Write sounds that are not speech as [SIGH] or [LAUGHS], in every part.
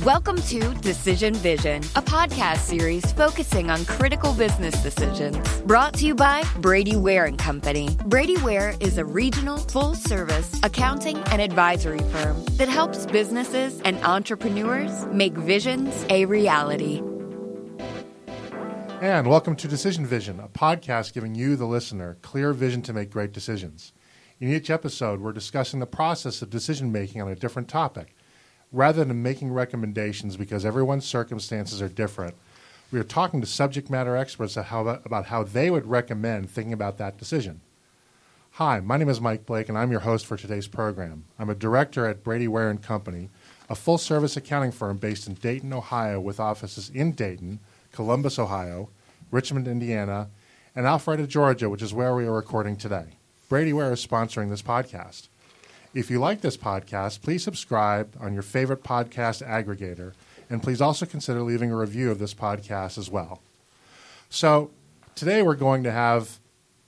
Welcome to Decision Vision, a podcast series focusing on critical business decisions. Brought to you by Brady Ware and Company. Brady Ware is a regional, full-service accounting and advisory firm that helps businesses and entrepreneurs make visions a reality. And welcome to Decision Vision, a podcast giving you, the listener, clear vision to make great decisions. In each episode, we're discussing the process of decision making on a different topic. Rather than making recommendations because everyone's circumstances are different, we are talking to subject matter experts about how they would recommend thinking about that decision. Hi, my name is Mike Blake, and I'm your host for today's program. I'm a director at Brady Ware and Company, a full-service accounting firm based in Dayton, Ohio, with offices in Dayton, Columbus, Ohio, Richmond, Indiana, and Alpharetta, Georgia, which is where we are recording today. Brady Ware is sponsoring this podcast. If you like this podcast, please subscribe on your favorite podcast aggregator, and please also consider leaving a review of this podcast as well. So today we're going to have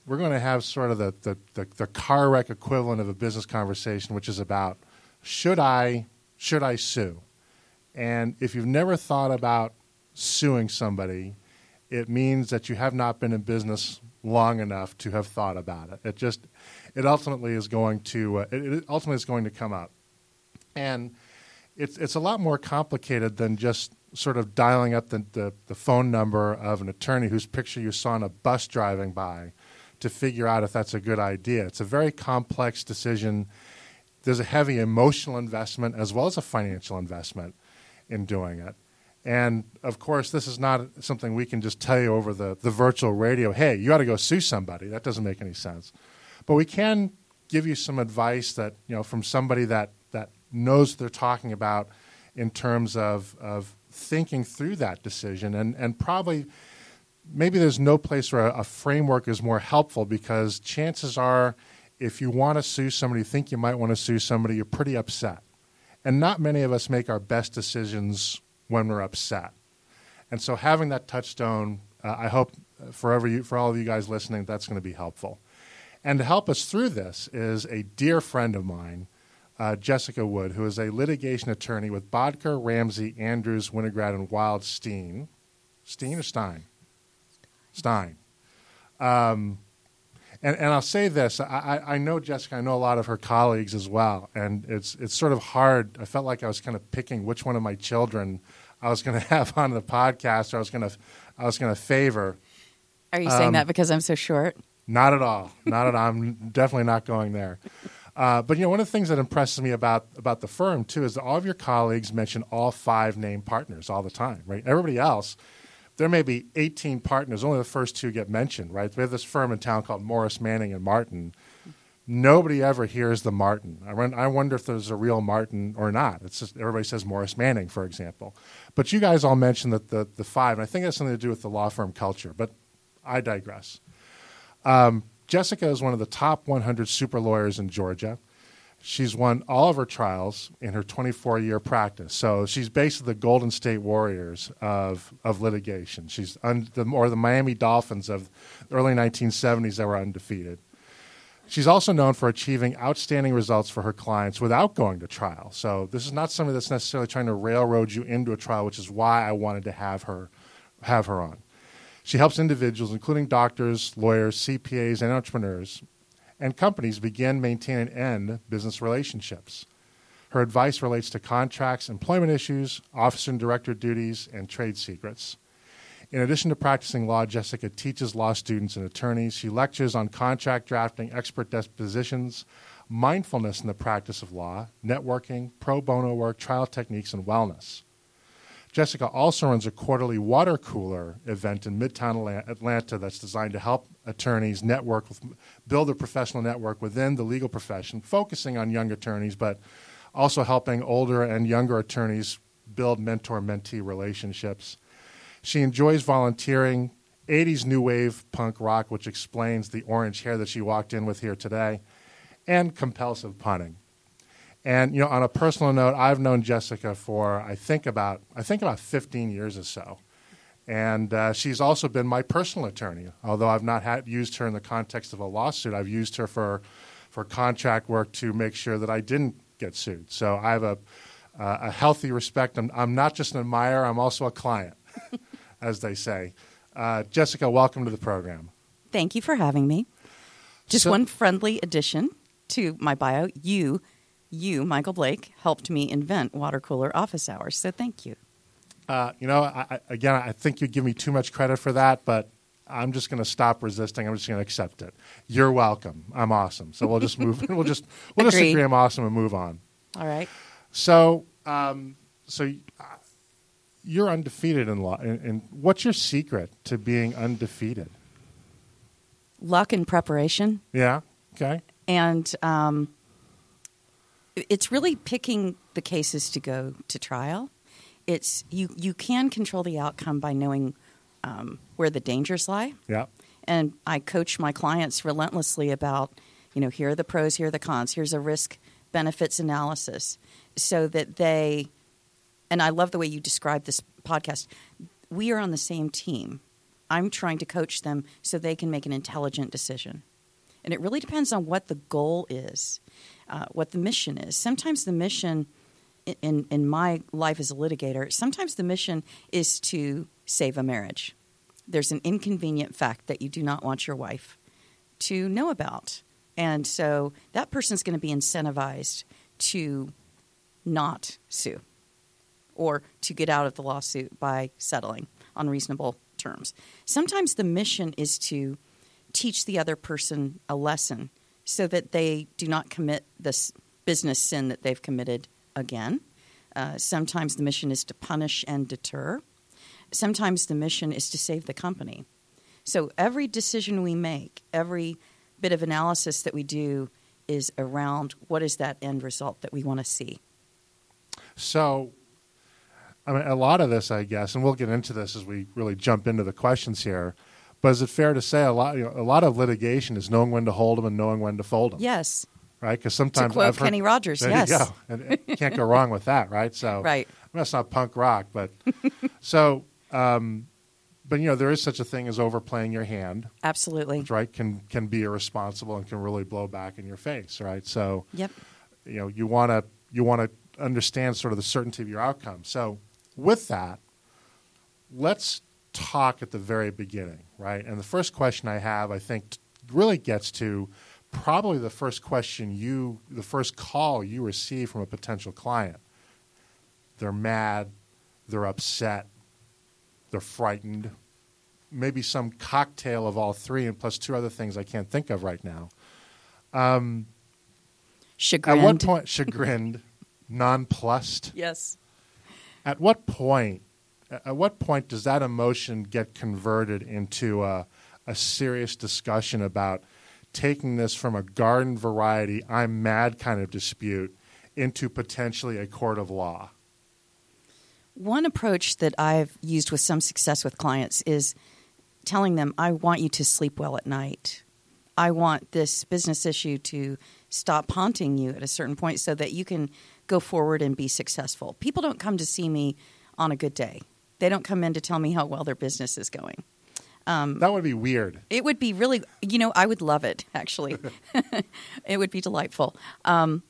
we're going to have sort of the, the, the, the car wreck equivalent of a business conversation, which is about should I should I sue? And if you've never thought about suing somebody, it means that you have not been in business long enough to have thought about it. It just it ultimately is going to uh, it, it ultimately is going to come up, and it's it's a lot more complicated than just sort of dialing up the, the, the phone number of an attorney whose picture you saw on a bus driving by to figure out if that's a good idea. It's a very complex decision. There's a heavy emotional investment as well as a financial investment in doing it. And of course, this is not something we can just tell you over the, the virtual radio hey, you got to go sue somebody. That doesn't make any sense. But we can give you some advice that, you know, from somebody that, that knows what they're talking about in terms of, of thinking through that decision. And, and probably, maybe there's no place where a, a framework is more helpful because chances are, if you want to sue somebody, you think you might want to sue somebody, you're pretty upset. And not many of us make our best decisions when we're upset. And so having that touchstone, uh, I hope for, you, for all of you guys listening, that's going to be helpful. And to help us through this is a dear friend of mine, uh, Jessica Wood, who is a litigation attorney with Bodker, Ramsey, Andrews, Winograd, and Wildstein. Steen or Stein? Stein. Um, and, and I'll say this I, I know Jessica, I know a lot of her colleagues as well. And it's, it's sort of hard. I felt like I was kind of picking which one of my children I was going [LAUGHS] to have on the podcast or I was going to, I was going to favor. Are you saying um, that because I'm so short? Not at all. Not at all. I'm definitely not going there. Uh, but you know, one of the things that impresses me about about the firm too is that all of your colleagues mention all five named partners all the time, right? Everybody else, there may be 18 partners, only the first two get mentioned, right? We have this firm in town called Morris Manning and Martin. Nobody ever hears the Martin. I, I wonder if there's a real Martin or not. It's just everybody says Morris Manning, for example. But you guys all mentioned that the the five, and I think it has something to do with the law firm culture. But I digress. Um, Jessica is one of the top 100 super lawyers in Georgia. She's won all of her trials in her 24 year practice. So she's basically the Golden State Warriors of, of litigation. She's un, the, or the Miami Dolphins of the early 1970s that were undefeated. She's also known for achieving outstanding results for her clients without going to trial. So this is not somebody that's necessarily trying to railroad you into a trial, which is why I wanted to have her have her on. She helps individuals, including doctors, lawyers, CPAs, and entrepreneurs, and companies begin, maintain, and end business relationships. Her advice relates to contracts, employment issues, officer and director duties, and trade secrets. In addition to practicing law, Jessica teaches law students and attorneys. She lectures on contract drafting, expert depositions, mindfulness in the practice of law, networking, pro bono work, trial techniques, and wellness. Jessica also runs a quarterly water cooler event in Midtown Atlanta that's designed to help attorneys network with, build a professional network within the legal profession, focusing on young attorneys, but also helping older and younger attorneys build mentor mentee relationships. She enjoys volunteering, 80s new wave punk rock, which explains the orange hair that she walked in with here today, and compulsive punning. And you know, on a personal note, I've known Jessica for I think about I think about 15 years or so, and uh, she's also been my personal attorney. Although I've not had, used her in the context of a lawsuit, I've used her for for contract work to make sure that I didn't get sued. So I have a uh, a healthy respect. I'm, I'm not just an admirer, I'm also a client, [LAUGHS] as they say. Uh, Jessica, welcome to the program. Thank you for having me. Just So- one friendly addition to my bio. You, you, Michael Blake, helped me invent water cooler office hours. So thank you. Uh, you know, I, I, again, I think you give me too much credit for that, but I'm just going to stop resisting. I'm just going to accept it. You're welcome. I'm awesome. So we'll just move. we'll just we'll just agree I'm awesome and move on. All right. So, um, so uh, you're undefeated in law. And, and what's your secret to being undefeated? Luck and preparation. Yeah. Okay. and um, it's really picking the cases to go to trial. It's you you can control the outcome by knowing um, where the dangers lie, Yeah. and I coach my clients relentlessly about you know here are the pros, here are the cons, here's a risk benefits analysis, so that they and I love the way you describe this podcast. We are on the same team. I'm trying to coach them so they can make an intelligent decision. And it really depends on what the goal is, uh, what the mission is. Sometimes the mission, in, in my life as a litigator, sometimes the mission is to save a marriage. There's an inconvenient fact that you do not want your wife to know about. And so that person's going to be incentivized to not sue or to get out of the lawsuit by settling on reasonable terms. Sometimes the mission is to teach the other person a lesson so that they do not commit this business sin that they've committed again. Uh, sometimes the mission is to punish and deter. Sometimes the mission is to save the company. So every decision we make, every bit of analysis that we do is around what is that end result that we want to see. So, I mean, a lot of this, I guess, and we'll get into this as we really jump into the questions here. But is it fair to say a lot? You know, a lot of litigation is knowing when to hold them and knowing when to fold them, Yes. right? Because To sometimes quote I've heard- Kenny Rogers, There yes. you go, and can't go wrong with that, right? So, [LAUGHS] Right. I mean, that's not punk rock, but [LAUGHS] so, um, but you know, there is such a thing as overplaying your hand, Absolutely. which, right? Can can be irresponsible and can really blow back in your face, right? So, Yep. you know you want to you want to understand sort of the certainty of your outcome so with that let's talk at the very beginning right and the first question i have i think really gets to probably the first question you the first call you receive from a potential client they're mad they're upset they're frightened maybe some cocktail of all three and plus two other things i can't think of right now Chagrined. at what point chagrined [LAUGHS] nonplussed Yes. at what point at what point does that emotion get converted into a, a serious discussion about taking this from a garden variety i'm mad kind of dispute into potentially a court of law One approach that I've used with some success with clients is telling them, I want you to sleep well at night. I want this business issue to stop haunting you at a certain point so that you can go forward and be successful. People don't come to see me on a good day, they don't come in to tell me how well their business is going. that would be weird It would be really, you know, I would love it, actually. [LAUGHS] it would be delightful. Um,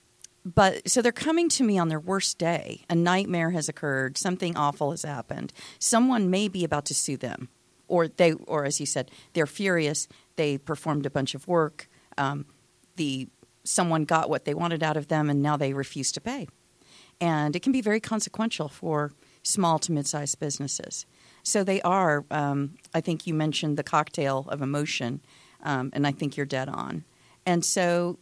but so they're coming to me on their worst day. A nightmare has occurred. Something awful has happened. Someone may be about to sue them, or they, or as you said, they're furious. They performed a bunch of work. Um, the someone got what they wanted out of them, and now they refuse to pay. And it can be very consequential for small to mid-sized businesses. So they are. Um, I think you mentioned the cocktail of emotion, um, and I think you're dead on. And so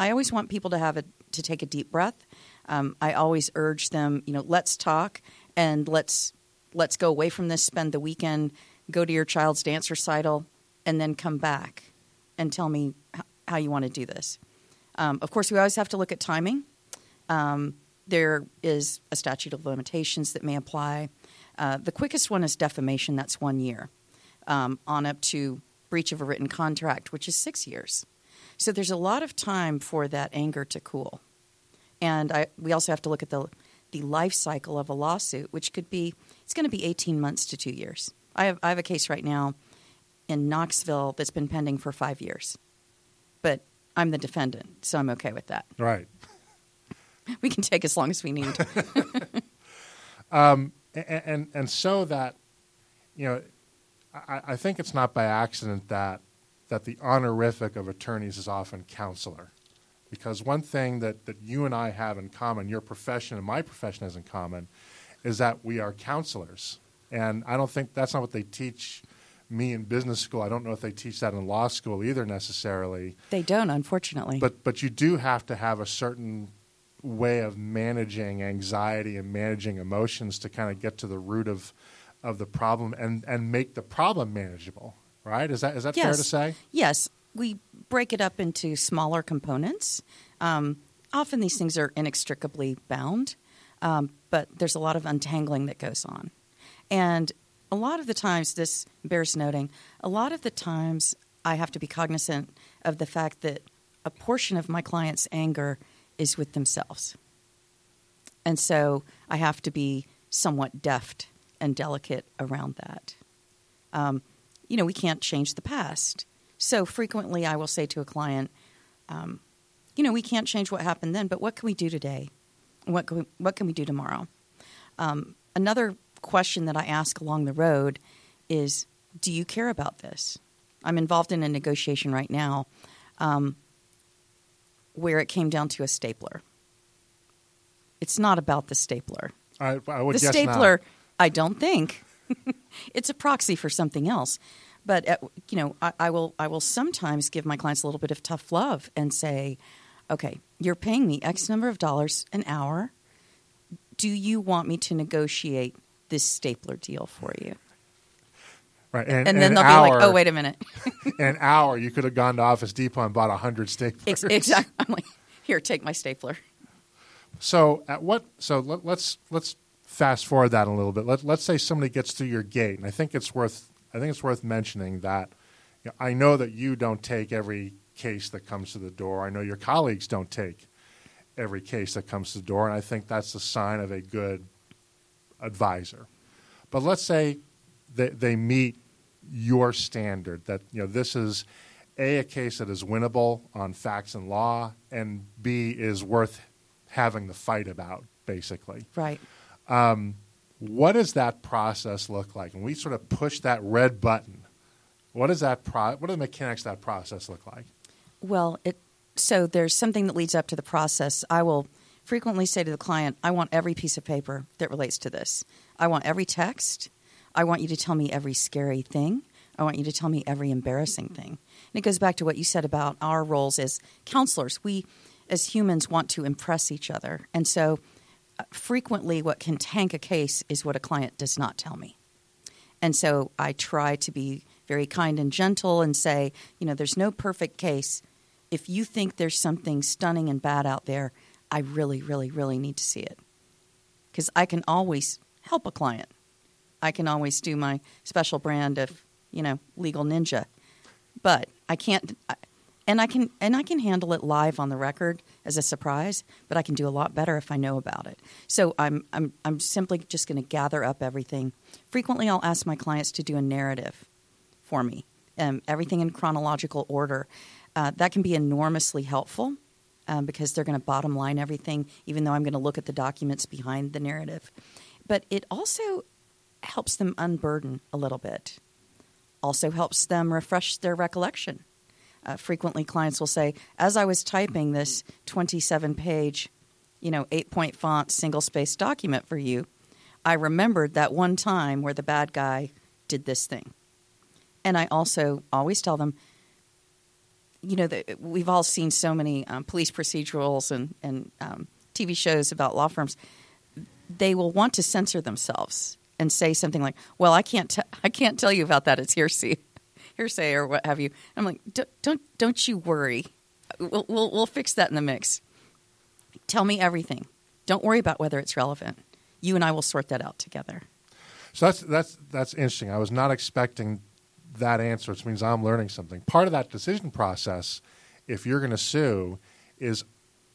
I always want people to have a to take a deep breath. Um, I always urge them, you know, let's talk and let's let's go away from this. Spend the weekend, go to your child's dance recital, and then come back and tell me how you want to do this. Um, of course, we always have to look at timing. Um, there is a statute of limitations that may apply. Uh, the quickest one is defamation, that's one year, um, on up to breach of a written contract, which is six years. So there's a lot of time for that anger to cool. And I, we also have to look at the, the life cycle of a lawsuit, which could be, it's going to be 18 months to two years. I have, I have a case right now in Knoxville that's been pending for five years. But I'm the defendant, so I'm okay with that. right [LAUGHS] we can take as long as we need. [LAUGHS] Um, and, and and so that you know, I, I think it's not by accident that that the honorific of attorneys is often counselor, because one thing that that you and I have in common, your profession and my profession has in common, is that we are counselors, and I don't think that's not what they teach me in business school. I don't know if they teach that in law school either necessarily. They don't, unfortunately. But but you do have to have a certain way of managing anxiety and managing emotions to kind of get to the root of of the problem and and make the problem manageable. Right? Is that is that yes. fair to say? Yes, we break it up into smaller components. Um, often these things are inextricably bound, um, but there's a lot of untangling that goes on, and a lot of the times, this bears noting, a lot of the times I have to be cognizant of the fact that a portion of my client's anger is with themselves. And so I have to be somewhat deft and delicate around that. Um, you know, we can't change the past. So frequently I will say to a client, um, you know, we can't change what happened then, but what can we do today? What can we, what can we do tomorrow? Um, another question that I ask along the road is Do you care about this? I'm involved in a negotiation right now um, where it came down to a stapler. It's not about the stapler. I, I would the guess stapler, not. I don't think. [LAUGHS] it's a proxy for something else. But at, you know, I, I will. I will sometimes give my clients a little bit of tough love and say, "Okay, you're paying me X number of dollars an hour. Do you want me to negotiate this stapler deal for you?" Right, and, And then they'll hour, be like, "Oh, wait a minute." [LAUGHS] in an hour you could have gone to Office Depot and bought a hundred staplers. Ex- exactly. I'm like, "Here, take my stapler." So at what? So let, let's let's fast forward that a little bit. Let, let's say somebody gets through your gate, and I think it's worth I think it's worth mentioning that you know, I know that you don't take every case that comes to the door. I know your colleagues don't take every case that comes to the door, and I think that's a sign of a good advisor. But let's say they, they meet your standard that you know this is a a case that is winnable on facts and law, and b is worth having the fight about, basically. Right. Um, what does that process look like? And we sort of push that red button. What does that pro- What do the mechanics of that process look like? Well, it so there's something that leads up to the process. I will frequently say to the client, "I want every piece of paper that relates to this. I want every text. I want you to tell me every scary thing. I want you to tell me every embarrassing thing." And it goes back to what you said about our roles as counselors. We as humans want to impress each other. And so uh, frequently what can tank a case is what a client does not tell me. And so I try to be very kind and gentle and say, you know, there's no perfect case. If you think there's something stunning and bad out there, I really, really, really need to see it. Because I can always help a client. I can always do my special brand of, you know, legal ninja. But I can't, and I can, and I can handle it live on the record as a surprise. But I can do a lot better if I know about it. So I'm, I'm, I'm simply just going to gather up everything. Frequently, I'll ask my clients to do a narrative for me, um, everything in chronological order. Uh, that can be enormously helpful um, because they're going to bottom line everything, even though I'm going to look at the documents behind the narrative. But it also helps them unburden a little bit, also helps them refresh their recollection. Uh, frequently, clients will say, as I was typing this 27 page, you know, eight point font, single space document for you, I remembered that one time where the bad guy did this thing. And I also always tell them, you know, that we've all seen so many um, police procedurals and, and um, TV shows about law firms. They will want to censor themselves and say something like, "Well, I can't, t- I can't tell you about that. It's hearsay, [LAUGHS] hearsay, or what have you." I'm like, "Don't, don't, don't you worry. We'll, we'll, we'll fix that in the mix. Tell me everything. Don't worry about whether it's relevant. You and I will sort that out together." So that's that's that's interesting. I was not expecting that answer, which means I'm learning something. Part of that decision process, if you're going to sue, is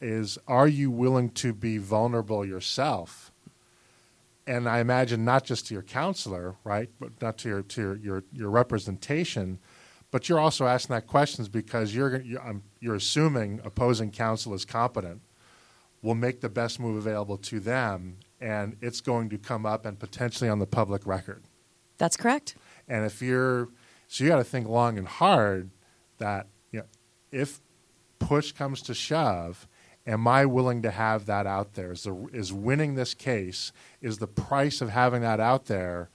is are you willing to be vulnerable yourself? And I imagine not just to your counselor, right, but not to your to your your, your representation, but you're also asking that questions because you're you're, you're assuming opposing counsel is competent, will make the best move available to them, and it's going to come up and potentially on the public record. That's correct. And if you're, so you got to think long and hard that you know, if push comes to shove, am I willing to have that out there? Is, the, is winning this case, is the price of having that out there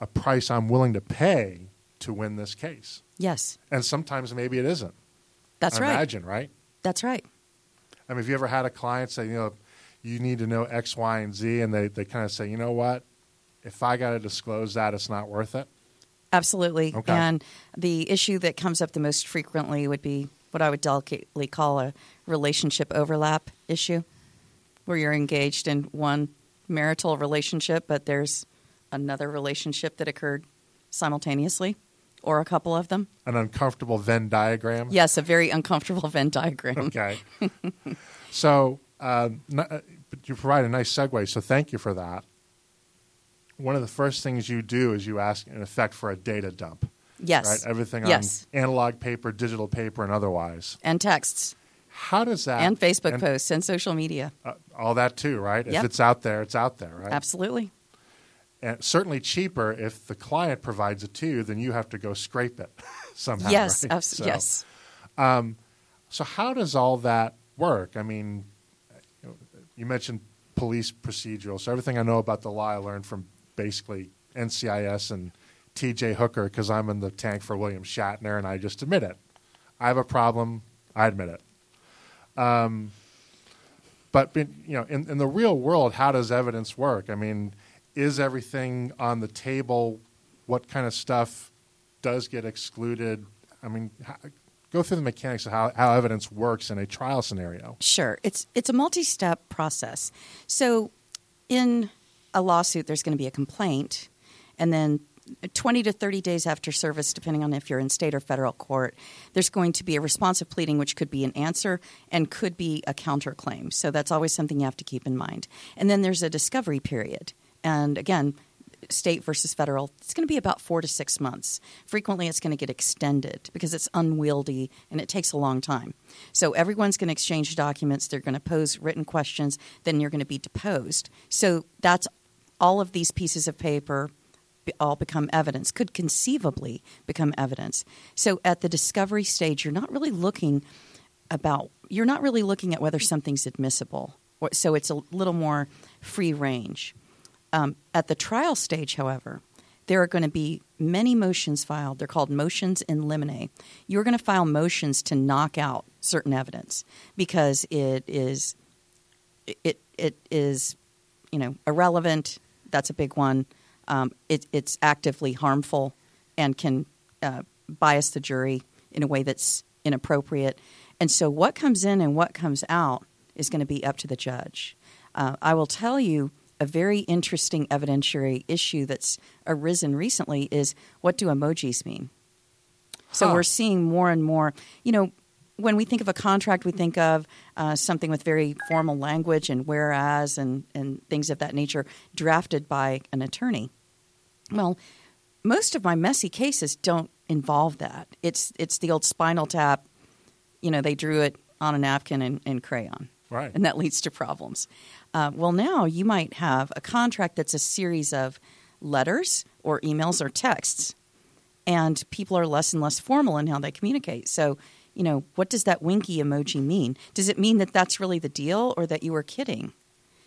a price I'm willing to pay to win this case? Yes, And sometimes maybe it isn't. that's I right. Imagine, right? That's right. I mean, have you ever had a client say, you know, you need to know X, Y, and Z, and they, they kind of say, you know what? If I got to disclose that, it's not worth it. Absolutely. Okay. And the issue that comes up the most frequently would be what I would delicately call a relationship overlap issue, where you're engaged in one marital relationship, but there's another relationship that occurred simultaneously, or a couple of them. An uncomfortable Venn diagram. Yes, a very uncomfortable [LAUGHS] Venn diagram. Okay. [LAUGHS] so, um, n- uh, but you provide a nice segue, so thank you for that. One of the first things you do is you ask, in effect, for a data dump. Yes. Right? Everything Yes. on analog paper, digital paper, and otherwise. And texts, How does that. and Facebook and, posts, and social media. uh, all that too, right? If it's out there, it's out there, right? Absolutely. And certainly cheaper if the client provides it to you, then you have to go scrape it [LAUGHS] somehow. yes. right? abs- So- Yes. So how does all that work? I mean, you, know, you mentioned police procedural. So everything I know about the law, I learned from basically NCIS and T.J. Hooker because I'm in the tank for William Shatner, and I just admit it. I have a problem. I admit it. Um, but you know, in, in the real world, how does evidence work? I mean, is everything on the table? What kind of stuff does get excluded? I mean, how, go through the mechanics of how, how evidence works in a trial scenario. Sure. It's it's a multi-step process. So in a lawsuit there's going to be a complaint and then 20 to 30 days after service depending on if you're in state or federal court there's going to be a responsive pleading which could be an answer and could be a counterclaim. So that's always something you have to keep in mind. And then there's a discovery period. And again, state versus federal, it's going to be about four to six months. Frequently, it's going to get extended because it's unwieldy and it takes a long time. So, everyone's going to exchange documents, they're going to pose written questions, then you're going to be deposed. So, that's all of these pieces of paper all become evidence, could conceivably become evidence. So, at the discovery stage, you're not really looking about, you're not really looking at whether something's admissible. So, it's a little more free range. Um, at the trial stage, however, there are going to be many motions filed. They're called motions in limine. You're going to file motions to knock out certain evidence because it is it it is you know irrelevant. That's a big one. Um, it, it's actively harmful and can uh, bias the jury in a way that's inappropriate. And so, what comes in and what comes out is going to be up to the judge. Uh, I will tell you a very interesting evidentiary issue that's arisen recently is what do emojis mean? So Huh. we're seeing more and more. You know, when we think of a contract, we think of uh, something with very formal language and whereas and, and things of that nature drafted by an attorney. Well, most of my messy cases don't involve that. It's it's the old spinal tap. You know, they drew it on a napkin and, and crayon, Right. and that [LAUGHS] leads to problems. Uh, well, now you might have a contract that's a series of letters or emails or texts, and people are less and less formal in how they communicate. So, you know, what does that winky emoji mean? Does it mean that that's really the deal or that you were kidding?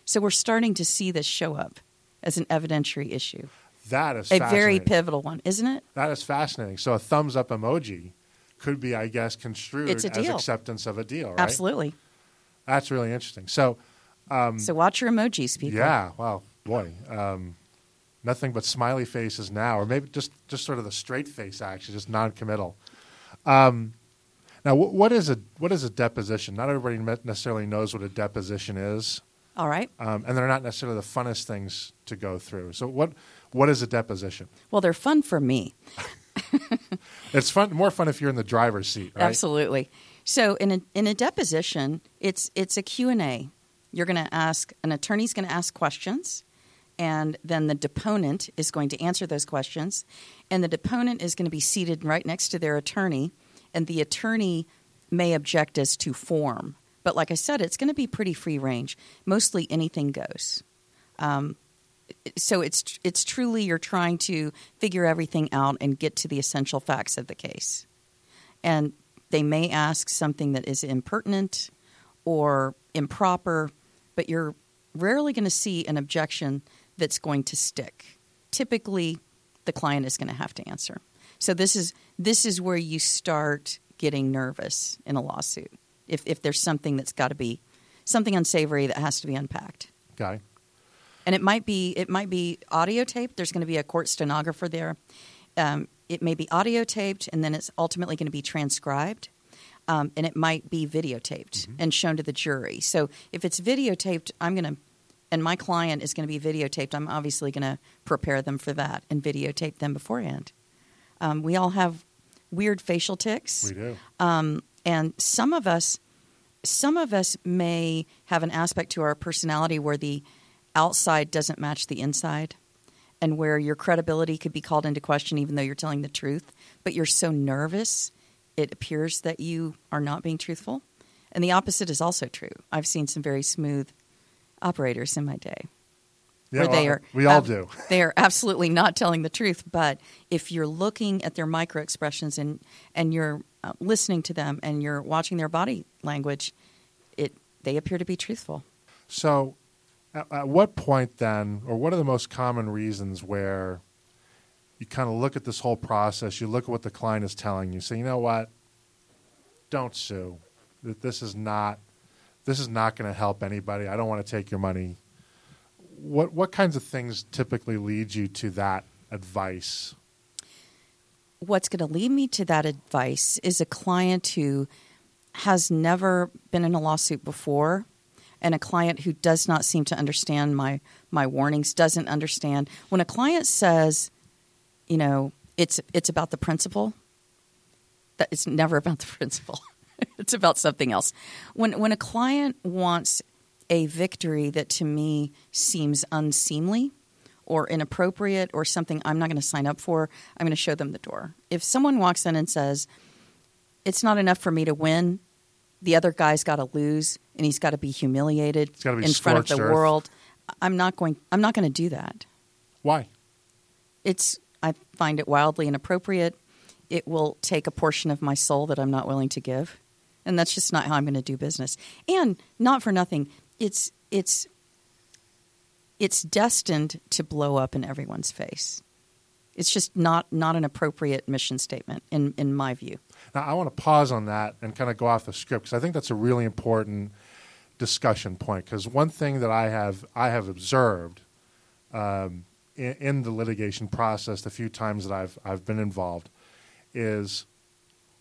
So, we're starting to see this show up as an evidentiary issue, That is a very pivotal one, isn't it? That is fascinating. So a thumbs up emoji could be, I guess, construed as acceptance of a deal, right? Absolutely. That's really interesting. So, so, watch your emojis, people. Um, yeah, wow, boy, um, nothing but smiley faces now, or maybe just just sort of the straight face, actually, just non-committal. Um, now, wh- what is a what is a deposition? Not everybody necessarily knows what a deposition is, All right. um, and they're not necessarily the funnest things to go through. So, what what is a deposition? Well, they're fun for me. [LAUGHS] It's fun, more fun if you're in the driver's seat, right? Absolutely. So in a in a deposition, it's it's a Q&A. You're going to ask an attorney's going to ask questions and then the deponent is going to answer those questions and the deponent is going to be seated right next to their attorney and the attorney may object as to form, But like I said, it's going to be pretty free range. Mostly anything goes. Um, so it's it's truly you're trying to figure everything out and get to the essential facts of the case. And they may ask something that is impertinent or improper, but you're rarely going to see an objection that's going to stick. Typically, the client is going to have to answer. So this is this is where you start getting nervous in a lawsuit. If if there's something that's got to be something unsavory that has to be unpacked. Okay. And it might be it might be audio taped. There's going to be a court stenographer there. Um, it may be audio taped, and then it's ultimately going to be transcribed. Um, and it might be videotaped Mm-hmm. and shown to the jury. So if it's videotaped, I'm going to, and my client is going to be videotaped. I'm obviously going to prepare them for that and videotape them beforehand. Um, we all have weird facial tics We do. um, and some of us some of us may have an aspect to our personality where the outside doesn't match the inside and where your credibility could be called into question even though you're telling the truth but you're so nervous it appears that you are not being truthful and the opposite is also true i've seen some very smooth operators in my day Yeah, where they are we all ab- do. [LAUGHS] they are absolutely not telling the truth but if you're looking at their micro expressions and and you're uh, listening to them and you're watching their body language it they appear to be truthful So, at, at what point then, or what are the most common reasons where you kind of look at this whole process, you look at what the client is telling you, say, you know what, don't sue. That this is not, this is not going to help anybody. I don't want to take your money. What what kinds of things typically lead you to that advice? What's going to lead me to that advice is a client who has never been in a lawsuit before and a client who does not seem to understand my my warnings doesn't understand. When a client says you know it's it's about the principle that it's never about the [LAUGHS] principle it's about something else. When when a client wants a victory that to me seems unseemly or inappropriate or something I'm not going to sign up for, I'm going to show them the door. If someone walks in and says, it's not enough for me to win, the other guy's got to lose and he's got to be humiliated be in front of the earth. world, I'm not going I'm not going to do that. Why? It's I find it wildly inappropriate. It will take a portion of my soul that I'm not willing to give. And that's just not how I'm going to do business. And not for nothing, it's it's it's destined to blow up in everyone's face. It's just not not an appropriate mission statement in in my view. Now, I want to pause on that and kind of go off the script because I think that's a really important discussion point. Because one thing that I have I have observed um, in, in the litigation process, the few times that I've I've been involved, is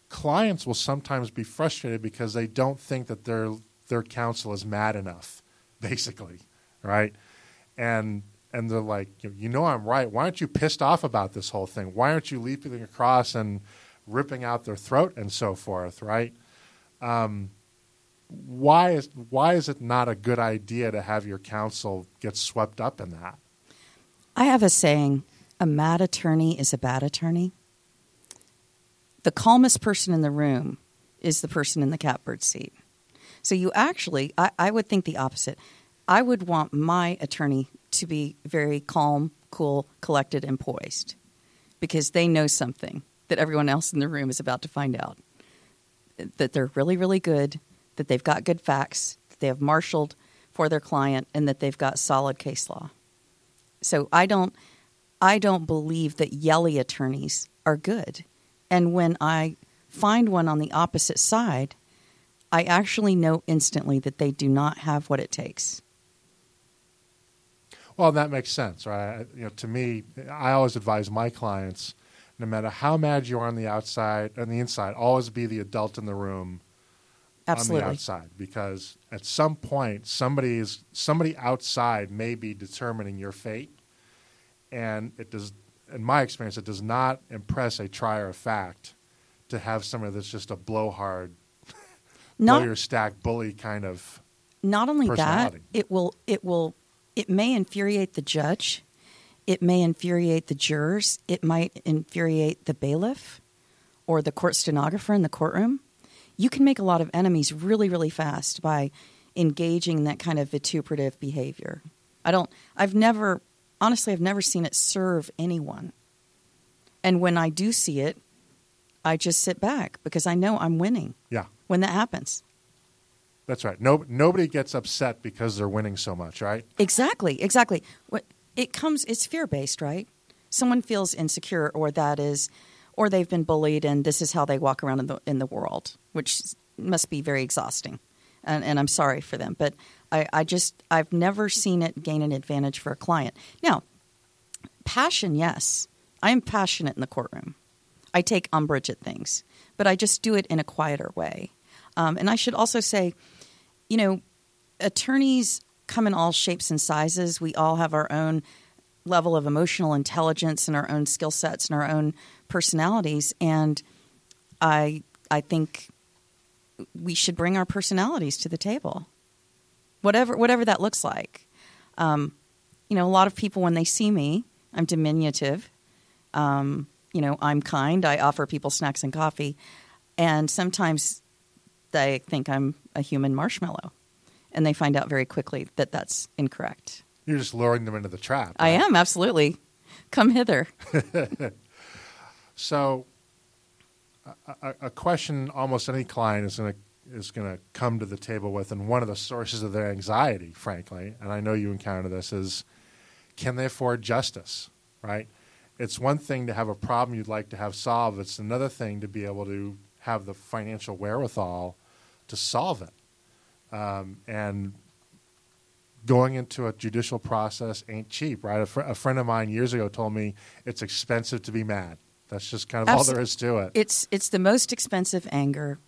clients will sometimes be frustrated because they don't think that their their counsel is mad enough, basically, right? And and they're like, you know, I'm right. Why aren't you pissed off about this whole thing? Why aren't you leaping across and ripping out their throat and so forth, right? Um, why is why is it not a good idea to have your counsel get swept up in that? I have a saying, a mad attorney is a bad attorney. The calmest person in the room is the person in the catbird seat. So you actually, I, I would think the opposite. I would want my attorney to be very calm, cool, collected, and poised because they know something that everyone else in the room is about to find out. That they're really, really good, that they've got good facts, that they have marshaled for their client, and that they've got solid case law. So I don't, I don't believe that yelly attorneys are good. And when I find one on the opposite side, I actually know instantly that they do not have what it takes. Well, that makes sense, right? You know, to me, I always advise my clients, no matter how mad you are on the outside, on the inside, always be the adult in the room on the outside, because at some point, somebody is somebody outside may be determining your fate, and it does. In my experience, it does not impress a trier of fact to have somebody that's just a blowhard, blow Not your stack bully kind of. not only that, it will it will it may infuriate the judge, it may infuriate the jurors, it might infuriate the bailiff or the court stenographer in the courtroom. you can make a lot of enemies really, really fast by engaging in that kind of vituperative behavior. I don't, I've never, honestly, I've never seen it serve anyone. And when I do see it, I just sit back because I know I'm winning Yeah, when that happens. That's right. No, nobody gets upset because they're winning so much, right? Exactly, exactly. It comes, it's fear based, right? Someone feels insecure, or that is, or they've been bullied, and this is how they walk around in the in the world, which must be very exhausting. And, and I'm sorry for them, but I, I just I've never seen it gain an advantage for a client. Now, passion, yes, I am passionate in the courtroom. I take umbrage at things, but I just do it in a quieter way. Um, and I should also say, you know, attorneys come in all shapes and sizes. We all have our own level of emotional intelligence and our own skill sets and our own personalities. And I, I think we should bring our personalities to the table, whatever whatever that looks like. Um, you know, a lot of people when they see me, I'm diminutive. Um, you know, I'm kind. I offer people snacks and coffee, and sometimes they think I'm a human marshmallow, and they find out very quickly that that's incorrect. You're just luring them into the trap. I am absolutely. Come hither. [LAUGHS] So, a, a, a question almost any client is going to is going to come to the table with, and one of the sources of their anxiety, frankly, and I know you encounter this, is can they afford justice? Right? It's one thing to have a problem you'd like to have solved. It's another thing to be able to have the financial wherewithal to solve it. Um, and going into a judicial process ain't cheap, right? A, fr- a friend of mine years ago told me it's expensive to be mad. That's just kind of all there is to it. It's it's the most expensive anger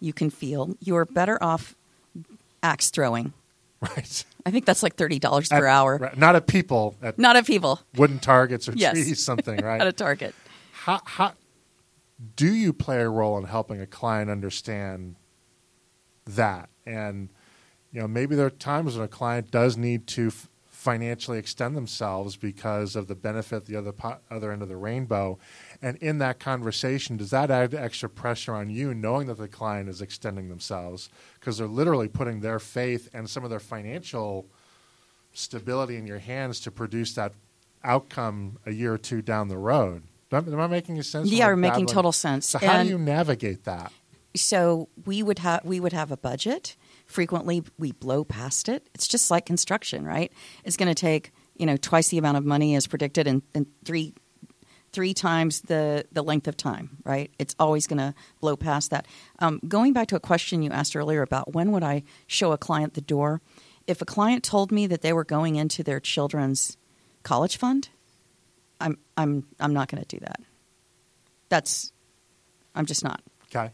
you can feel. You are better off axe throwing. [LAUGHS] right. I think that's like thirty dollars per hour. right, Not at people, at Not at people. wooden targets or Yes. trees, something, [LAUGHS] right? At a target. how, how do you play a role in helping a client understand that? And you know, maybe there are times when a client does need to f- financially extend themselves because of the benefit the other po- other end of the rainbow. And in that conversation, does that add extra pressure on you, knowing that the client is extending themselves because they're literally putting their faith and some of their financial stability in your hands to produce that outcome a year or two down the road? Am I making sense? Yeah, we're making total sense. So how And- do you navigate that? So we would have we would have a budget. Frequently, we blow past it. It's just like construction, right? It's going to take you know twice the amount of money as predicted and, and three three times the the length of time, right? It's always going to blow past that. Um, going back to a question you asked earlier about when would I show a client the door? If a client told me that they were going into their children's college fund, I'm I'm I'm not going to do that. That's I'm just not Okay.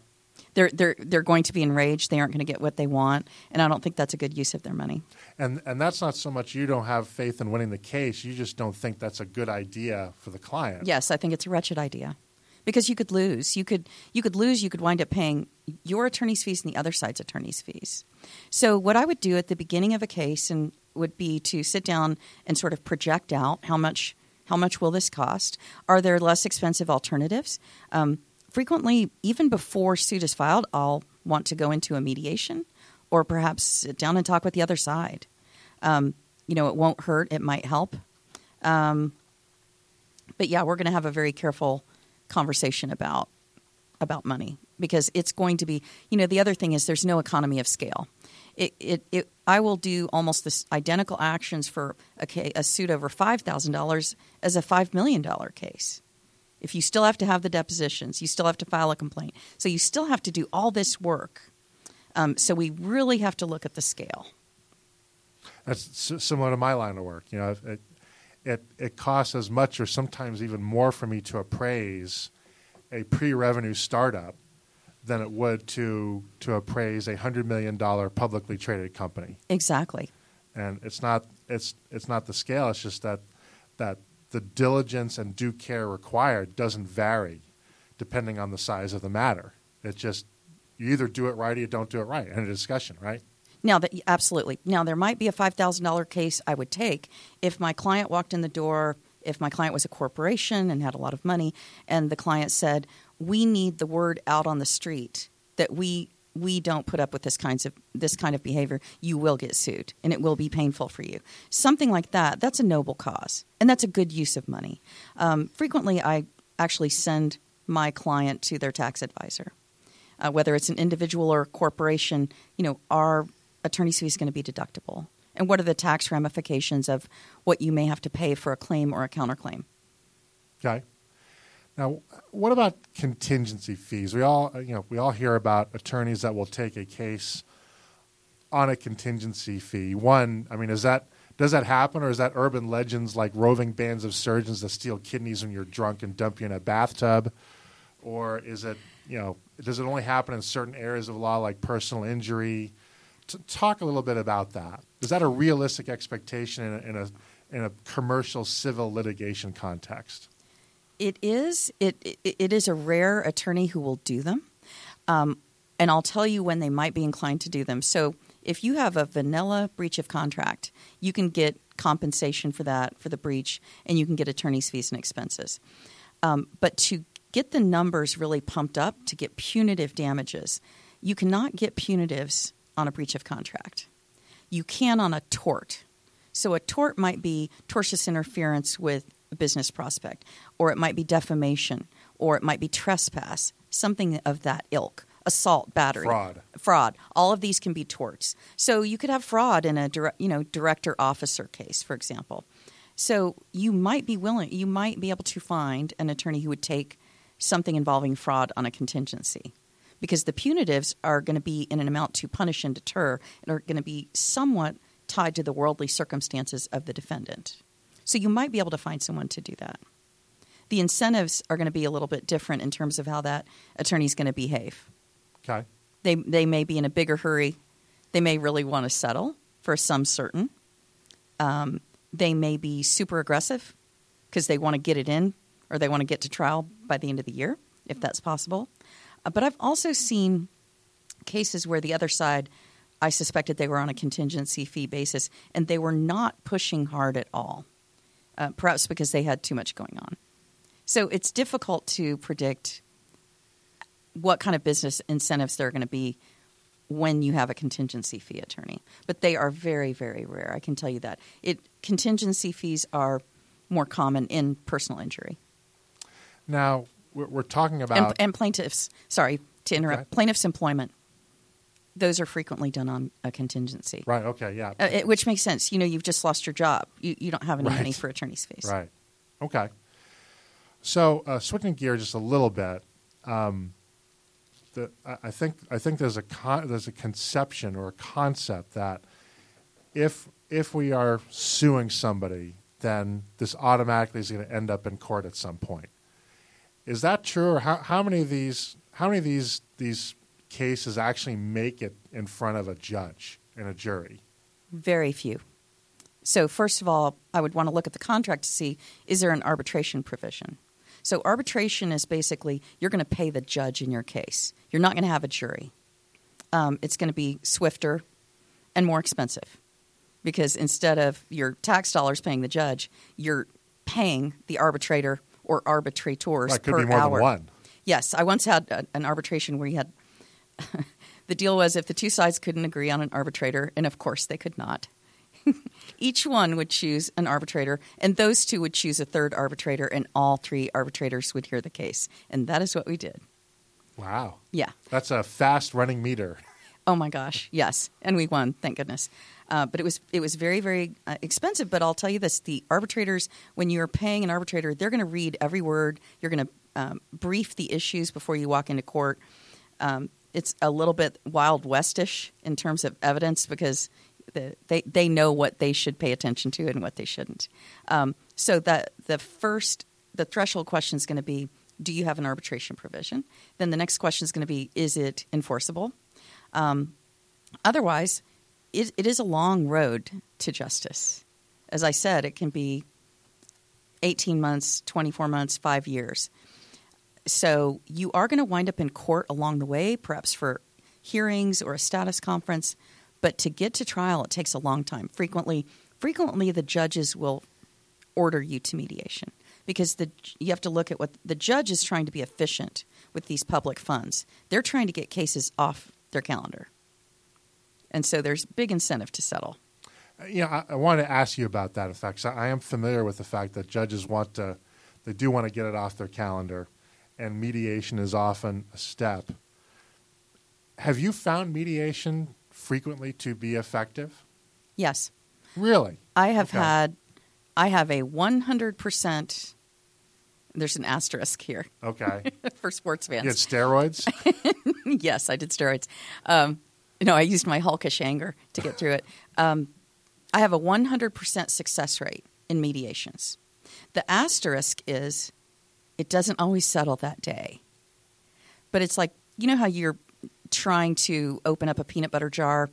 They're they're they're going to be enraged. They aren't going to get what they want, and I don't think that's a good use of their money. And and that's not so much you don't have faith in winning the case, you just don't think that's a good idea for the client. Yes, I think it's a wretched idea because you could lose. You could you could lose. You could wind up paying your attorney's fees and the other side's attorney's fees. So what I would do at the beginning of a case and would be to sit down and sort of project out how much how much will this cost? Are there less expensive alternatives? Um, frequently, even before suit is filed, I'll want to go into a mediation or perhaps sit down and talk with the other side. Um, you know, it won't hurt. It might help. Um, but yeah, we're going to have a very careful conversation about about money because it's going to be. You know, the other thing is there's no economy of scale. It, it, it I will do almost this identical actions for a, a suit over five thousand dollars as a five million dollar case. If you still have to have the depositions, you still have to file a complaint, so you still have to do all this work. Um, so we really have to look at the scale. That's similar to my line of work. You know, it, it it costs as much or sometimes even more for me to appraise a pre-revenue startup than it would to to appraise a hundred million dollar publicly traded company. Exactly. And it's not it's it's not the scale. It's just that that the diligence and due care required doesn't vary depending on the size of the matter. It's just you either do it right or you don't do it right. In a discussion, right? Now that absolutely. Now there might be a five thousand dollar case I would take if my client walked in the door. If my client was a corporation and had a lot of money, and the client said, "We need the word out on the street that we we don't put up with this kinds of this kind of behavior, you will get sued and it will be painful for you. Something like that, that's a noble cause and that's a good use of money. Um, frequently, I actually send my client to their tax advisor. Uh, whether it's an individual or a corporation, you know, are attorney's fees going to be deductible? And what are the tax ramifications of what you may have to pay for a claim or a counterclaim? Okay. Now, what about contingency fees? We all, you know, we all hear about attorneys that will take a case on a contingency fee. One, I mean, is that does that happen, or is that urban legends like roving bands of surgeons that steal kidneys when you're drunk and dump you in a bathtub, or is it, you know, does it only happen in certain areas of law like personal injury? T- talk a little bit about that. Is that a realistic expectation in a, in a in a commercial civil litigation context? It is. It, it, it is a rare attorney who will do them. Um, and I'll tell you when they might be inclined to do them. So if you have a vanilla breach of contract, you can get compensation for that, for the breach, and you can get attorney's fees and expenses. Um, but to get the numbers really pumped up, to get punitive damages, you cannot get punitives on a breach of contract. You can on a tort. So a tort might be tortious interference with business prospect, or it might be defamation, or it might be trespass, something of that ilk. Assault, battery, Fraud. fraud. All of these can be torts. So you could have fraud in a you know director officer case, for example. So you might be willing, you might be able to find an attorney who would take something involving fraud on a contingency because the punitives are going to be in an amount to punish and deter and are going to be somewhat tied to the worldly circumstances of the defendant. So you might be able to find someone to do that. The incentives are going to be a little bit different in terms of how that attorney is going to behave. Okay. They, they may be in a bigger hurry. They may really want to settle for some certain. Um, they may be super aggressive because they want to get it in or they want to get to trial by the end of the year, if that's possible. Uh, but I've also seen cases where the other side, I suspected they were on a contingency fee basis and they were not pushing hard at all, uh, perhaps because they had too much going on. So it's difficult to predict what kind of business incentives there are going to be when you have a contingency fee attorney. But they are very, very rare. I can tell you that. It contingency fees are more common in personal injury. Now we're, we're talking about And, and plaintiffs, sorry to interrupt, Okay. plaintiffs' employment. Those are frequently done on a contingency, right. Okay. Yeah. uh, it, which makes sense. You know, you've just lost your job. You, you don't have any Right. money for attorney's fees. Right. Okay. So uh, switching gear just a little bit, um, the, I, I think I think there's a con- there's a conception or a concept that if if we are suing somebody, then this automatically is going to end up in court at some point. Is that true, or how, how many of these how many of these these cases actually make it in front of a judge and a jury? Very few. So, first of all, I would want to look at the contract to see is there an arbitration provision? So, arbitration is basically you're going to pay the judge in your case. You're not going to have a jury. Um, it's going to be swifter and more expensive because instead of your tax dollars paying the judge, you're paying the arbitrator or arbitrators That could per be more hour. than one. Yes, I once had a, an arbitration where you had [LAUGHS] the deal was if the two sides couldn't agree on an arbitrator, and of course they could not, [LAUGHS] each one would choose an arbitrator, and those two would choose a third arbitrator, and all three arbitrators would hear the case. And that is what we did. Wow, Yeah. that's a fast running meter. [LAUGHS] Oh my gosh, yes, and we won, thank goodness. Uh, but it was it was very very uh, expensive. But I'll tell you this: the arbitrators, when you're paying an arbitrator, they're going to read every word. You're going to um, brief the issues before you walk into court. Um, it's a little bit wild westish in terms of evidence because the, they they know what they should pay attention to and what they shouldn't. Um, so that the first the threshold question is going to be: Do you have an arbitration provision? Then the next question is going to be: Is it enforceable? Um, otherwise, it, it is a long road to justice. As I said, it can be 18 months, 24 months, five years. So you are going to wind up in court along the way, perhaps for hearings or a status conference. But to get to trial, it takes a long time. Frequently, frequently the judges will order you to mediation because the you have to look at what the judge is trying to be efficient with these public funds. They're trying to get cases off their calendar. And so there's big incentive to settle. Uh, you know, I, I want to ask you about that. In fact, I am familiar with the fact that judges want to, they do want to get it off their calendar, and mediation is often a step. Have you found mediation frequently to be effective? Yes. Really? I have Okay. had, I have a 100%, there's an asterisk here Okay. [LAUGHS] for sports fans. you had steroids? [LAUGHS] yes, I did steroids. Um, no, I used my hulkish anger to get through it. Um, I have a 100% success rate in mediations. The asterisk is it doesn't always settle that day. But it's like, you know how you're trying to open up a peanut butter jar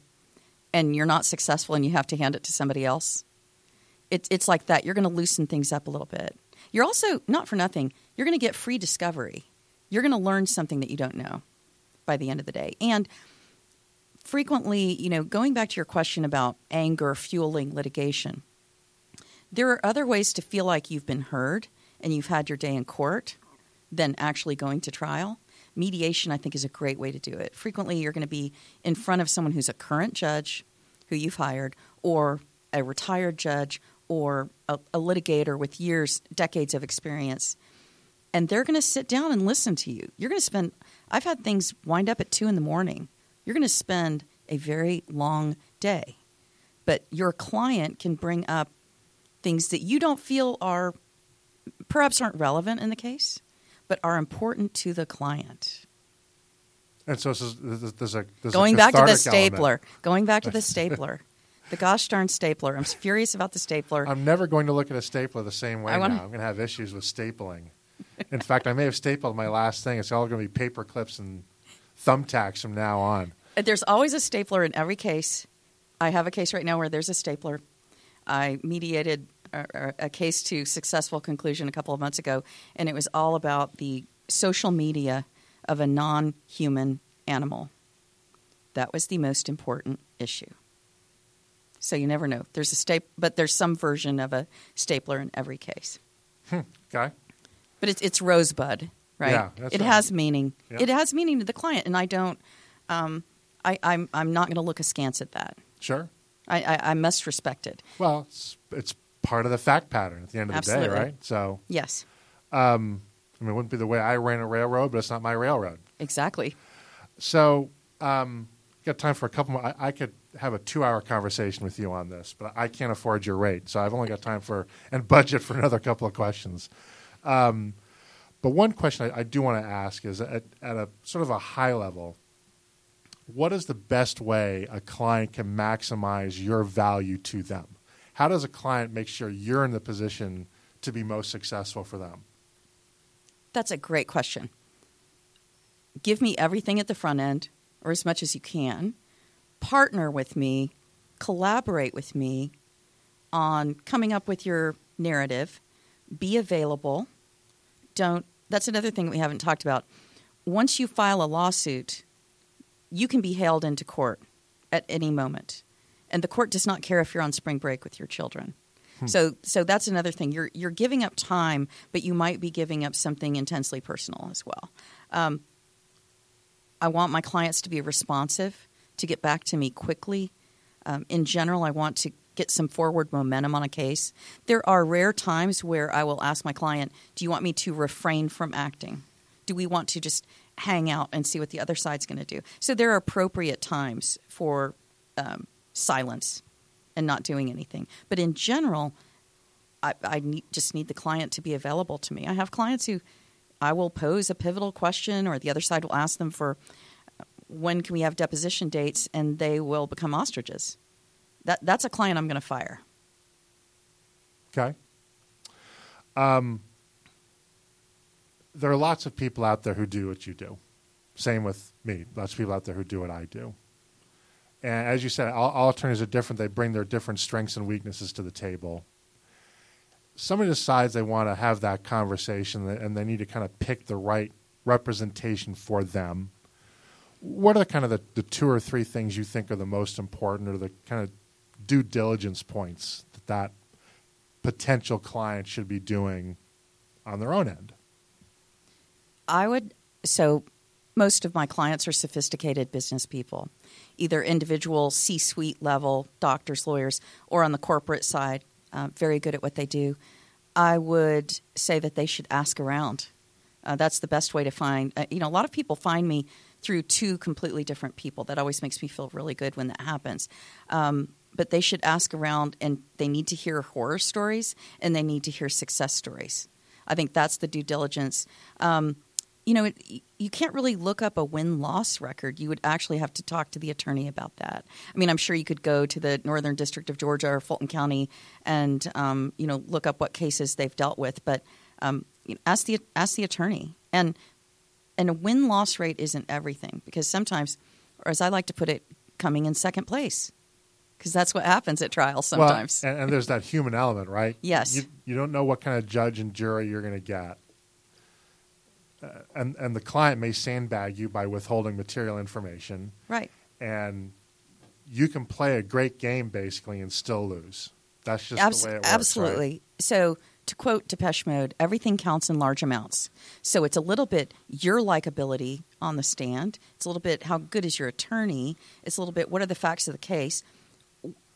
and you're not successful and you have to hand it to somebody else? It's, it's like that. You're going to loosen things up a little bit. You're also, not for nothing, you're going to get free discovery. You're going to learn something that you don't know by the end of the day. And frequently, you know, going back to your question about anger fueling litigation, there are other ways to feel like you've been heard and you've had your day in court than actually going to trial. Mediation, I think, is a great way to do it. Frequently, you're going to be in front of someone who's a current judge who you've hired, or a retired judge, or a, a litigator with years, decades of experience and they're going to sit down and listen to you. You're going to spend, I've had things wind up at two in the morning. You're going to spend a very long day. But your client can bring up things that you don't feel are, perhaps aren't relevant in the case, but are important to the client. and so this is, there's, a there's a Going back to the element. stapler, going back to the [LAUGHS] stapler, the gosh darn stapler. I'm furious about the stapler. I'm never going to look at a stapler the same way now. wanna- I'm going to have issues with stapling. In fact, I may have stapled my last thing. It's all going to be paper clips and thumbtacks from now on. There's always a stapler in every case. I have a case right now where there's a stapler. I mediated a, a case to successful conclusion a couple of months ago, and it was all about the social media of a non human animal. That was the most important issue. So you never know. There's a staple, but there's some version of a stapler in every case. Okay. But it's it's rosebud, right? Yeah, that's it right. has meaning. Yeah. It has meaning to the client, and I don't. Um, I, I'm I'm not going to look askance at that. Sure. I, I, I must respect it. Well, it's, it's part of the fact pattern at the end of the day, right? So, Yes, I mean, it wouldn't be the way I ran a railroad, but it's not my railroad. exactly. So, um, got time for a couple more. I, I could have a two-hour conversation with you on this, but I can't afford your rate, so I've only got time for and budget for another couple of questions. Um, but one question I, I do want to ask is at, at a sort of a high level, what is the best way a client can maximize your value to them? How does a client make sure you're in the position to be most successful for them? That's a great question. Give me everything at the front end, or as much as you can. Partner with me, collaborate with me on coming up with your narrative. Be available. Don't. That's another thing we haven't talked about. Once you file a lawsuit, you can be hailed into court at any moment, and the court does not care if you're on spring break with your children. So, so that's another thing. You're you're giving up time, but you might be giving up something intensely personal as well. Um, I want my clients to be responsive, to get back to me quickly. Um, in general, I want to get some forward momentum on a case. There are rare times where I will ask my client, "Do you want me to refrain from acting? Do we want to just hang out and see what the other side's going to do?" So there are appropriate times for um, silence and not doing anything. But in general, I, I need, just need the client to be available to me. I have clients who I will pose a pivotal question, or the other side will ask them for uh, when can we have deposition dates, and they will become ostriches. That that's a client I'm going to fire. Okay. Um, there are lots of people out there who do what you do. Same with me. Lots of people out there who do what I do. And as you said, all, all attorneys are different. They bring their different strengths and weaknesses to the table. Somebody decides they want to have that conversation and they need to kind of pick the right representation for them. What are the kind of the, the two or three things you think are the most important or the kind of due diligence points that that potential client should be doing on their own end? I would so most of my clients are sophisticated business people, either individual C suite level doctors, lawyers, or on the corporate side, uh, very good at what they do. I would say that they should ask around. Uh, that's the best way to find. Uh, you know, a lot of people find me through two completely different people. That always makes me feel really good when that happens. Um, but they should ask around, and they need to hear horror stories and they need to hear success stories. I think that's the due diligence. Um, you know, it, you can't really look up a win loss record. You would actually have to talk to the attorney about that. I mean, I'm sure you could go to the Northern District of Georgia or Fulton County and um, you know look up what cases they've dealt with, but um, you know, ask the ask the attorney. And and a win loss rate isn't everything because sometimes, or as I like to put it, coming in second place because that's what happens at trials sometimes. Well, and, and, there's that human element, right? Yes. You, you don't know what kind of judge and jury you're going to get. Uh, and, and the client may sandbag you by withholding material information. Right. And you can play a great game basically and still lose. That's just Abs- the way it works. Absolutely. Right? So to quote Depeche Mode, everything counts in large amounts. So it's a little bit your likability on the stand. It's a little bit how good is your attorney. It's a little bit what are the facts of the case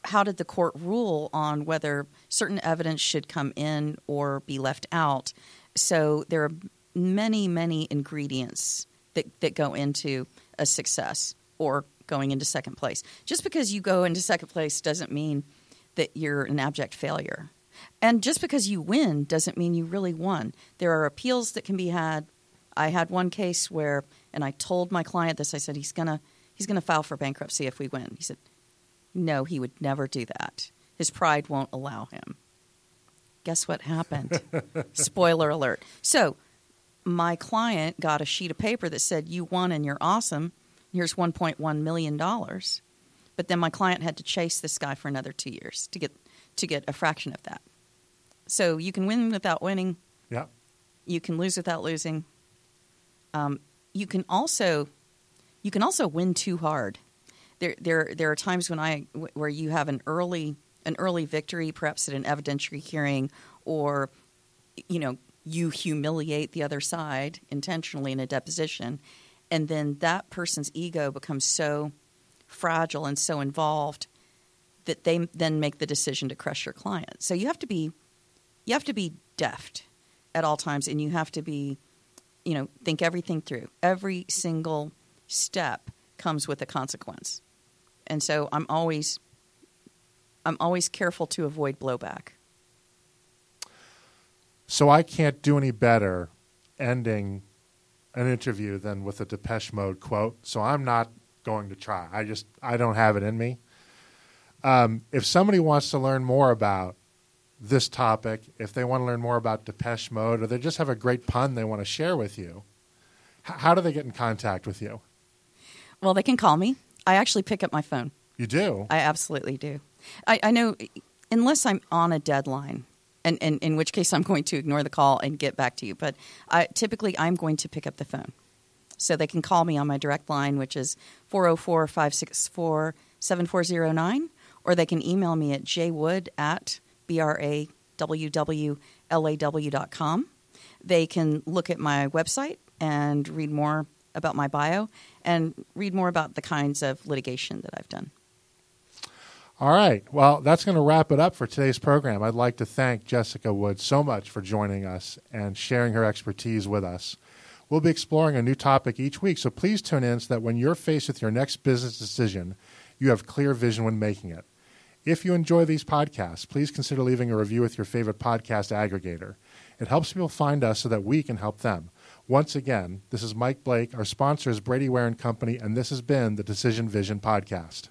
how did the court rule on whether certain evidence should come in or be left out? So there are many, many ingredients that, that go into a success or going into second place. Just because you go into second place doesn't mean that you're an abject failure. And just because you win doesn't mean you really won. There are appeals that can be had. I had one case where, and I told my client this. I said he's gonna he's gonna file for bankruptcy if we win. He said, no, he would never do that. His pride won't allow him. Guess what happened? [LAUGHS] Spoiler alert. So, my client got a sheet of paper that said, You won and you're awesome. Here's $1.1 million. But then my client had to chase this guy for another two years to get, to get a fraction of that. So, you can win without winning. Yeah. You can lose without losing. Um, you can also you can also win too hard there there there are times when I where you have an early an early victory, perhaps at an evidentiary hearing, or you know you humiliate the other side intentionally in a deposition, and then that person's ego becomes so fragile and so involved that they then make the decision to crush your client. So you have to be you have to be deft at all times, and you have to be you know think everything through. Every single step comes with a consequence and so I'm always I'm always careful to avoid blowback. So I can't do any better ending an interview than with a Depeche Mode quote. So I'm not going to try. I just I don't have it in me. Um, if somebody wants to learn more about this topic, if they want to learn more about Depeche Mode, or they just have a great pun they want to share with you, h- how do they get in contact with you? Well, they can call me I actually pick up my phone. You do? I absolutely do. I, I know, unless I'm on a deadline, and, and, in which case I'm going to ignore the call and get back to you. But typically, I'm going to pick up the phone. So they can call me on my direct line, which is 404 564 7409, or they can email me at jwood at brawwlaw.com. They can look at my website and read more about my bio and read more about the kinds of litigation that I've done. All right. Well, that's going to wrap it up for today's program. I'd like to thank Jessica Wood so much for joining us and sharing her expertise with us. We'll be exploring a new topic each week, so please tune in so that when you're faced with your next business decision, you have clear vision when making it. If you enjoy these podcasts, please consider leaving a review with your favorite podcast aggregator. It helps people find us so that we can help them. Once again, this is Mike Blake. Our sponsor is Brady Ware and Company, and this has been the Decision Vision Podcast.